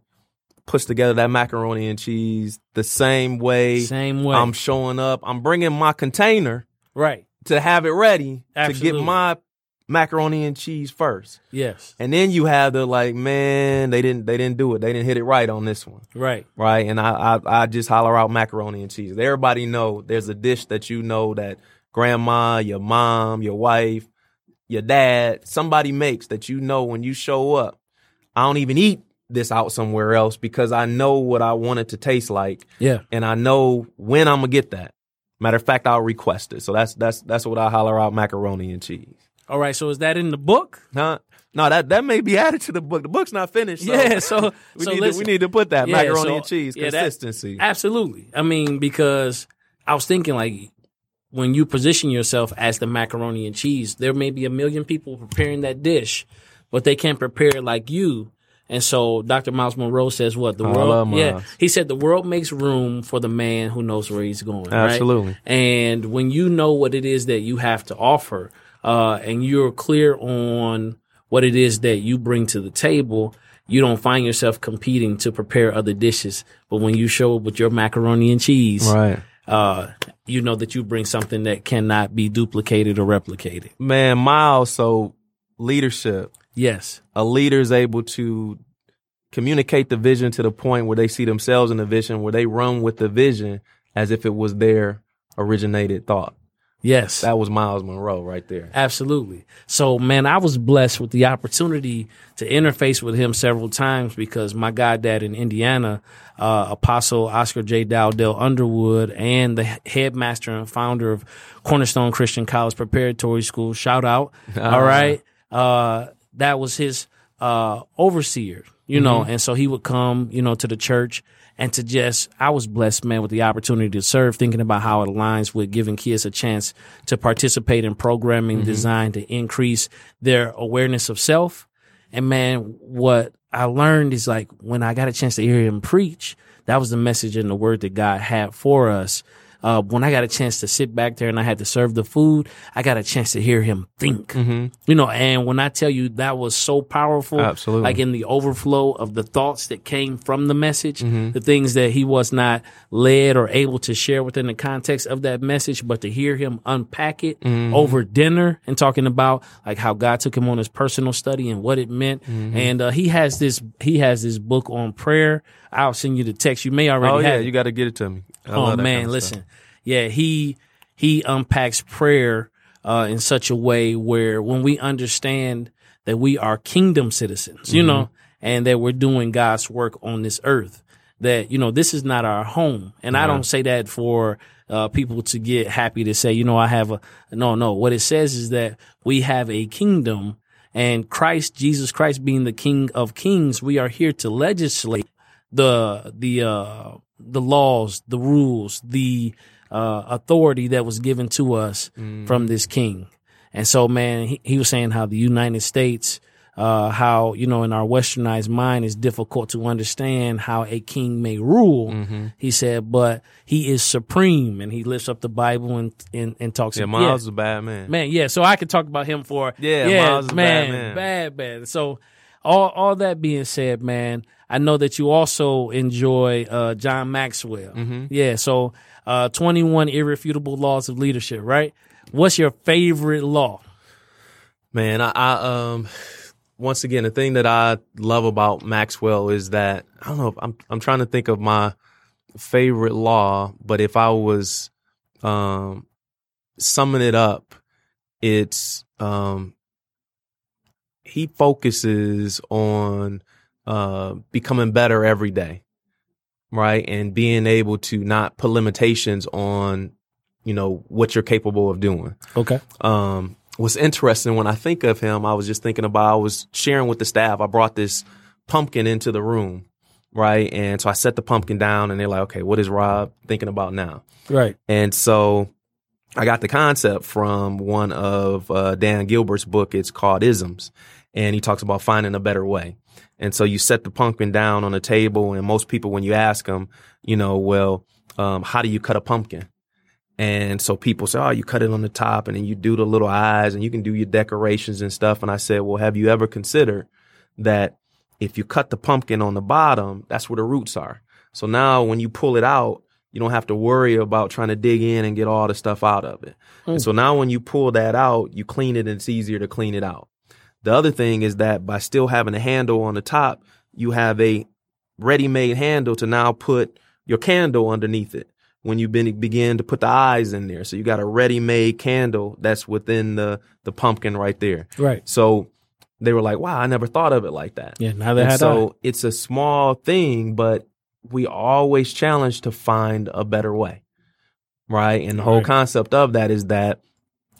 puts together that macaroni and cheese the same way Same way. I'm showing up. I'm bringing my container right. to have it ready to get my macaroni and cheese first. Yes. And then you have the like, man, they didn't they didn't do it. They didn't hit it right on this one. Right. Right. And I, I I just holler out macaroni and cheese. Everybody know there's a dish that you know that grandma, your mom, your wife, your dad, somebody makes that you know when you show up. I don't even eat this out somewhere else because I know what I want it to taste like Yeah. and I know when I'm gonna get that. Matter of fact, I'll request it. So that's that's that's what I holler out macaroni and cheese. All right. So is that in the book? Huh? No, that that may be added to the book. The book's not finished. So Yeah. So, we so need listen, to, we need to put that Yeah, macaroni so- and cheese yeah, that- consistency. Absolutely. I mean, because I was thinking like when you position yourself as the macaroni and cheese, there may be a million people preparing that dish, but they can't prepare it like you. And so Dr. Myles Munroe says what the I world yeah he said the world makes room for the man who knows where he's going right? Absolutely. and when you know what it is that you have to offer uh, and you're clear on what it is that you bring to the table you don't find yourself competing to prepare other dishes but when you show up with your macaroni and cheese right. uh, you know that you bring something that cannot be duplicated or replicated Man, Myles, so leadership. yes A leader is able to communicate the vision to the point where they see themselves in the vision, where they run with the vision as if it was their originated thought. Yes That was Myles Munroe right there. Absolutely. So, man, I was blessed with the opportunity to interface with him several times because my goddad in Indiana, uh, Apostle Oscar J. Dowdell Underwood, and the headmaster and founder of Cornerstone Christian College Preparatory School, shout out. All right. Uh, that was his uh, overseer, you know, and so he would come, you know, to the church and to just, I was blessed, man, with the opportunity to serve, thinking about how it aligns with giving kids a chance to participate in programming Mm-hmm. designed to increase their awareness of self. And man, what I learned is like when I got a chance to hear him preach, that was the message and the word that God had for us. Uh, when I got a chance to sit back there and I had to serve the food, I got a chance to hear him think. You know, and when I tell you that was so powerful, Absolutely. like in the overflow of the thoughts that came from the message, Mm-hmm. the things that he was not led or able to share within the context of that message, but to hear him unpack it Mm-hmm. over dinner and talking about like how God took him on his personal study and what it meant. Mm-hmm. And uh, he has this he has this book on prayer. I'll send you the text. You may already Oh yeah, have it. you got to get it to me. I Oh man, kind of listen. stuff. Yeah, he he unpacks prayer uh, in such a way where when we understand that we are kingdom citizens, you know, and that we're doing God's work on this earth, that you know this is not our home. And I don't say that for uh, people to get happy to say, you know, I have a no, no. What it says is that we have a kingdom. And Christ, Jesus Christ being the King of Kings, we are here to legislate the the uh the laws, the rules, the uh authority that was given to us from this king. And so man, he, he was saying how the United States uh how you know in our westernized mind is difficult to understand how a king may rule. He said, but he is supreme and he lifts up the Bible and and, and talks Yeah, Myles is a bad man. Man, yeah. So I could talk about him for Yeah, Myles is a man, bad man. bad, bad. So all all that being said, man, I know that you also enjoy uh, John Maxwell. Mm-hmm. Yeah. So uh, twenty one irrefutable laws of leadership, right? What's your favorite law? Man, I, I um once again the thing that I love about Maxwell is that I don't know if I'm I'm trying to think of my favorite law, but if I was um summing it up, it's um he focuses on uh becoming better every day. Right? And being able to not put limitations on, you know, what you're capable of doing Okay. um, was interesting when I think of him. I was just thinking about I was sharing with the staff. I brought this pumpkin into the room, right? And so I set the pumpkin down, and they're like, "Okay, what is Rob thinking about now?" Right. And so I got the concept from one of uh, Dan Gilbert's book. It's called Isms, and he talks about finding a better way. And so you set the pumpkin down on the table, and most people, when you ask them, you know, well, um, how do you cut a pumpkin? And so people say, oh, you cut it on the top, and then you do the little eyes, and you can do your decorations and stuff. And I said, well, have you ever considered that if you cut the pumpkin on the bottom, that's where the roots are. So now when you pull it out, you don't have to worry about trying to dig in and get all the stuff out of it. And so now when you pull that out, you clean it and it's easier to clean it out. The other thing is that by still having a handle on the top, you have a ready-made handle to now put your candle underneath it when you begin to put the eyes in there. So you got a ready-made candle that's within the the pumpkin right there. Right. So they were like, "Wow, I never thought of it like that." Yeah. Now they And had so it's a small thing, but we always challenge to find a better way. Right. And the whole Right. concept of that is that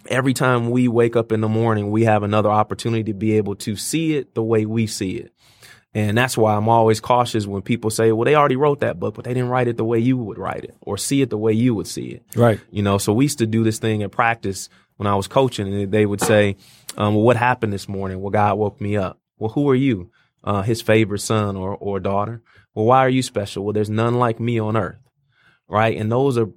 every time we wake up in the morning, we have another opportunity to be able to see it the way we see it. And that's why I'm always cautious when people say, well, they already wrote that book, but they didn't write it the way you would write it or see it the way you would see it. Right. You know, so we used to do this thing in practice when I was coaching, and they would say, um, "Well, what happened this morning? Well, God woke me up. Well, who are you? Uh, his favorite son or or daughter? Well, why are you special? Well, there's none like me on earth, right? And those are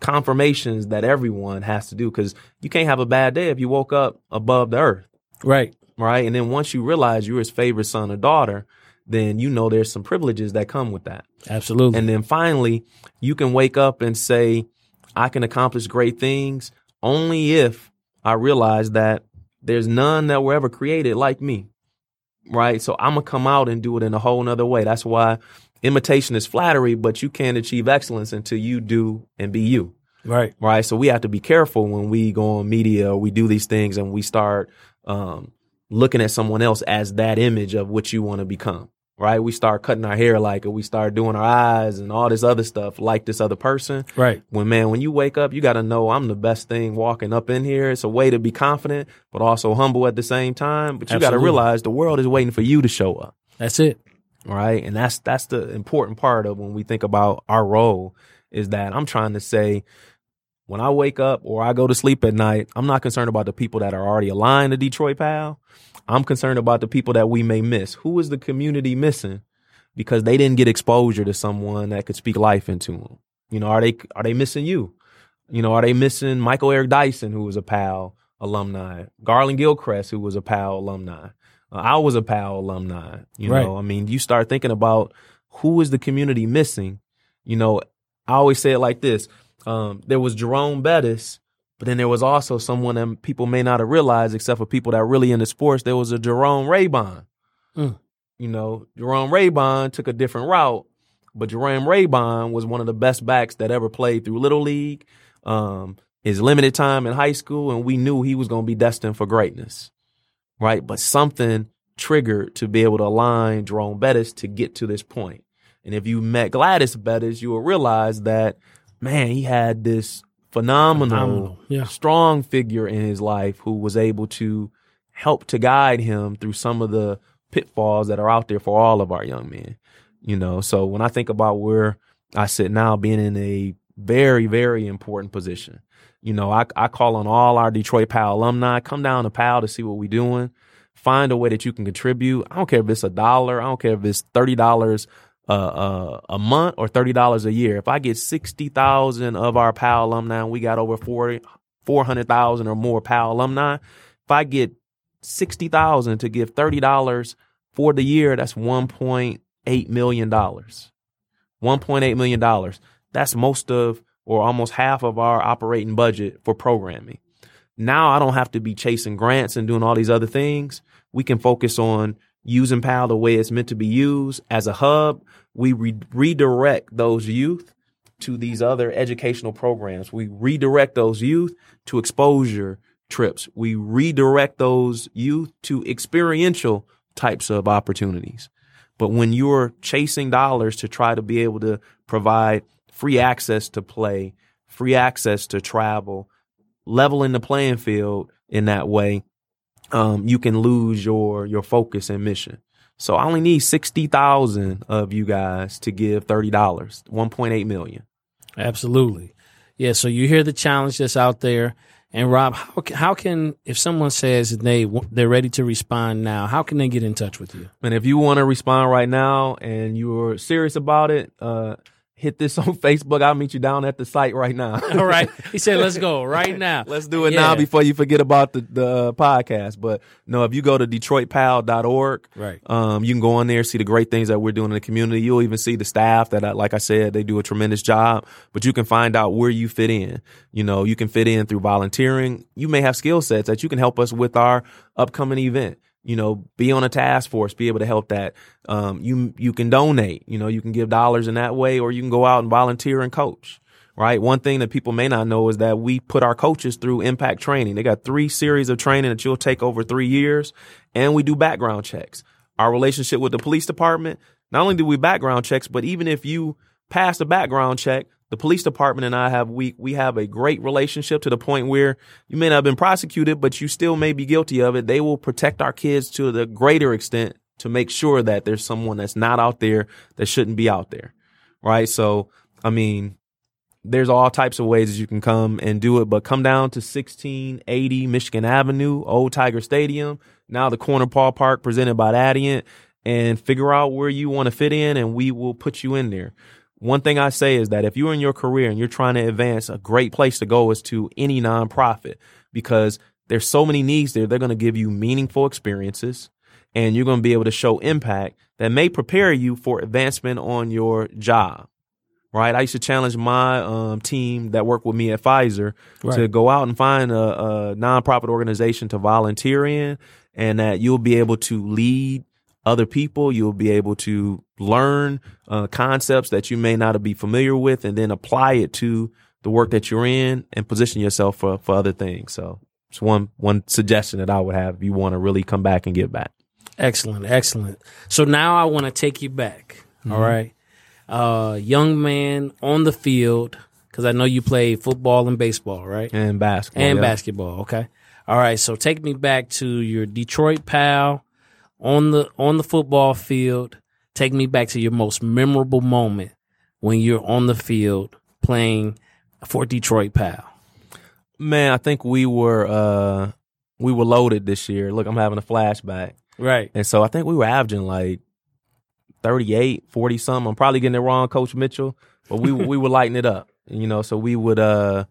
confirmations that everyone has to do because you can't have a bad day if you woke up above the earth, Right. right? And then once you realize you're his favorite son or daughter, then you know there's some privileges that come with that. Absolutely. And then finally, you can wake up and say, I can accomplish great things only if I realize that there's none that were ever created like me. Right. So I'm going to come out and do it in a whole nother way. That's why imitation is flattery, but you can't achieve excellence until you do and be you. right. Right. So we have to be careful when we go on media or we do these things and we start um, looking at someone else as that image of what you want to become. Right. We start cutting our hair like it. We start doing our eyes and all this other stuff like this other person. Right. When man, when you wake up, you got to know I'm the best thing walking up in here. It's a way to be confident, but also humble at the same time. But you got to realize the world is waiting for you to show up. That's it. Right? And that's that's the important part of when we think about our role is that I'm trying to say when I wake up or I go to sleep at night, I'm not concerned about the people that are already aligned to Detroit Pal. I'm concerned about the people that we may miss. Who is the community missing because they didn't get exposure to someone that could speak life into them? You know, are they are they missing you? You know, are they missing Michael Eric Dyson, who was a PAL alumni, Garland Gilchrist, who was a PAL alumni? Uh, I was a PAL alumni. You Right. know, I mean, you start thinking about who is the community missing. You know, I always say it like this: um, there was Jerome Bettis, but then there was also someone that people may not have realized, except for people that are really into sports. There was a Jerome Raybon. Mm. You know, Jerome Raybon took a different route, but Jerome Raybon was one of the best backs that ever played through Little League. Um, his limited time in high school, and we knew he was going to be destined for greatness, right? But something triggered to be able to align Jerome Bettis to get to this point. And if you met Gladys Bettis, you will realize that, man, he had this phenomenal, Phenomenal, yeah. strong figure in his life who was able to help to guide him through some of the pitfalls that are out there for all of our young men. You know, so when I think about where I sit now, being in a very, very important position, you know, I, I call on all our Detroit PAL alumni, come down to PAL to see what we're doing. Find a way that you can contribute. I don't care if it's a dollar. I don't care if it's thirty dollars uh, uh, a month or thirty dollars a year. If I get sixty thousand of our PAL alumni, we got over 40, 400,000 or more PAL alumni. If I get sixty thousand to give thirty dollars for the year, that's one point eight million dollars. One point eight million dollars. That's most of or almost half of our operating budget for programming. Now I don't have to be chasing grants and doing all these other things. We can focus on using PAL the way it's meant to be used as a hub. We re- redirect those youth to these other educational programs. We redirect those youth to exposure trips. We redirect those youth to experiential types of opportunities. But when you're chasing dollars to try to be able to provide free access to play, free access to travel, leveling the playing field in that way, um, you can lose your your focus and mission. So I only need sixty thousand of you guys to give thirty dollars, one point eight million. Absolutely. Yeah. So you hear the challenge that's out there. And Rob, how, ca- how can, if someone says they they're ready to respond now, how can they get in touch with you? And if you want to respond right now and you're serious about it, uh, hit this on Facebook. I'll meet you down at the site right now. All right. He said, let's go right now. Let's do it Yeah. now before you forget about the, the uh, podcast. But no, if you go to DetroitPal.org, Right. um, you can go on there, see the great things that we're doing in the community. You'll even see the staff that, I, like I said, they do a tremendous job, but you can find out where you fit in. You know, you can fit in through volunteering. You may have skill sets that you can help us with our upcoming event. You know, be on a task force, be able to help that. Um, you, you can donate, you know, you can give dollars in that way, or you can go out and volunteer and coach right? One thing that people may not know is that we put our coaches through impact training. They got three series of training that you'll take over three years, and we do background checks. Our relationship with the police department, not only do we background checks, but even if you pass the background check, the police department and I have we we have a great relationship to the point where you may not have been prosecuted, but you still may be guilty of it. They will protect our kids to the greater extent to make sure that there's someone that's not out there that shouldn't be out there. Right? So, I mean, there's all types of ways that you can come and do it, but come down to 1680 Michigan Avenue, Old Tiger Stadium, now the Corner Ballpark presented by Adient, and figure out where you want to fit in, and we will put you in there. One thing I say is that if you're in your career and you're trying to advance, a great place to go is to any nonprofit because there's so many needs there. They're going to give you meaningful experiences and you're going to be able to show impact that may prepare you for advancement on your job right? I used to challenge my um, team that worked with me at Pfizer to go out and find a, a nonprofit organization to volunteer in, and that you'll be able to lead other people. You'll be able to learn uh, concepts that you may not be familiar with, and then apply it to the work that you're in, and position yourself for for other things. So, it's one one suggestion that I would have if you want to really come back and get back. Excellent, excellent. So now I want to take you back. all right, uh, young man on the field because I know you play football and baseball, right? And basketball, and yeah. basketball. Okay, all right. So take me back to your Detroit pal on the on the football field. take me back to your most memorable moment when you're on the field playing for Detroit Pal. Man, I think we were uh we were loaded this year. Look, I'm having a flashback. Right. And so I think we were averaging like 38, 40 something. I'm probably getting it wrong, Coach Mitchell, but we we were lighting it up. You know, so we would uh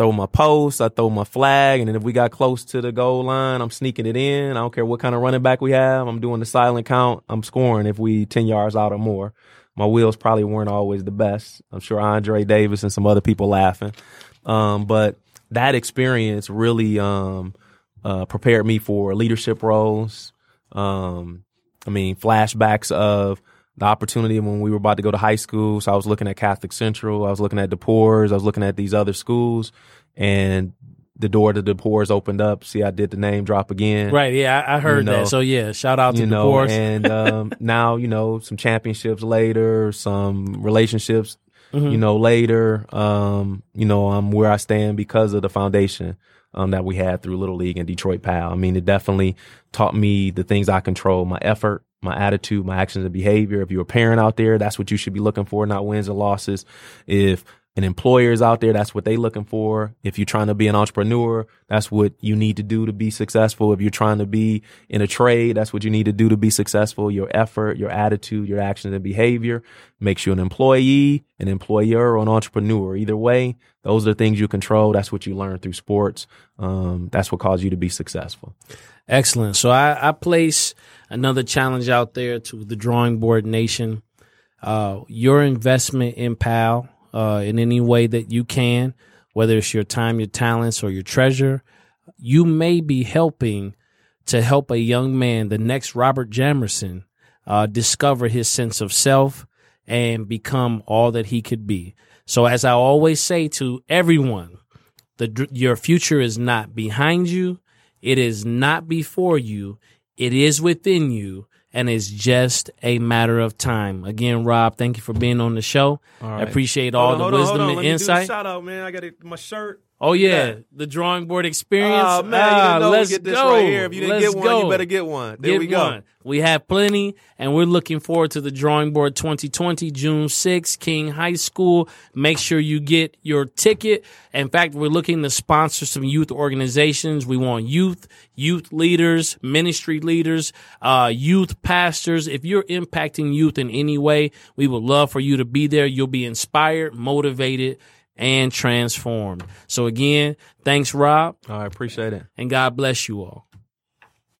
throw my post, I throw my flag, and then if we got close to the goal line, I'm sneaking it in. I don't care what kind of running back we have. I'm doing the silent count. I'm scoring if we 10 yards out or more. My wheels probably weren't always the best. I'm sure Andre Davis and some other people laughing. Um, but that experience really um, uh, prepared me for leadership roles. Um, I mean, flashbacks of the opportunity when we were about to go to high school. So I was looking at Catholic Central, I was looking at DePorres, I was looking at these other schools, and the door to DePorres opened up. See, I did the name drop again. Right. Yeah, I, I heard You know, that. So yeah, shout out to You know, and um, now you know some championships later, some relationships Mm-hmm. you know, later, um, you know, I'm where I stand because of the foundation um, that we had through Little League and Detroit Pal. I mean, it definitely taught me the things I control, my effort, my attitude, my actions and behavior. If you're a parent out there, that's what you should be looking for, not wins and losses. If an employer is out there, that's what they're looking for. If you're trying to be an entrepreneur, that's what you need to do to be successful. If you're trying to be in a trade, that's what you need to do to be successful. Your effort, your attitude, your actions and behavior makes you an employee, an employer, or an entrepreneur. Either way, those are things you control. That's what you learn through sports. Um, that's what caused you to be successful. Excellent. So I, I place another challenge out there to the drawing board nation. Uh, your investment in PAL uh, in any way that you can, whether it's your time, your talents, or your treasure, you may be helping to help a young man, the next Robert Jamerson, uh, discover his sense of self and become all that he could be. So, as I always say to everyone, the your future is not behind you, it is not before you, it is within you, and it's just a matter of time. Again, Rob, thank you for being on the show. I appreciate all the wisdom and insight. shout out, man. I got my shirt. Oh yeah, the drawing board experience. Oh man, Ah, you didn't know let's get this go. right here. If you didn't Let's get one, go. you better get one. There Get we go. one. We have plenty, and we're looking forward to the drawing board 2020, June 6th, King High School. Make sure you get your ticket. In fact, we're looking to sponsor some youth organizations. We want youth, youth leaders, ministry leaders, uh, youth pastors. If you're impacting youth in any way, we would love for you to be there. You'll be inspired, motivated, and transformed. So again, thanks, Rob, I appreciate it. and God bless you all.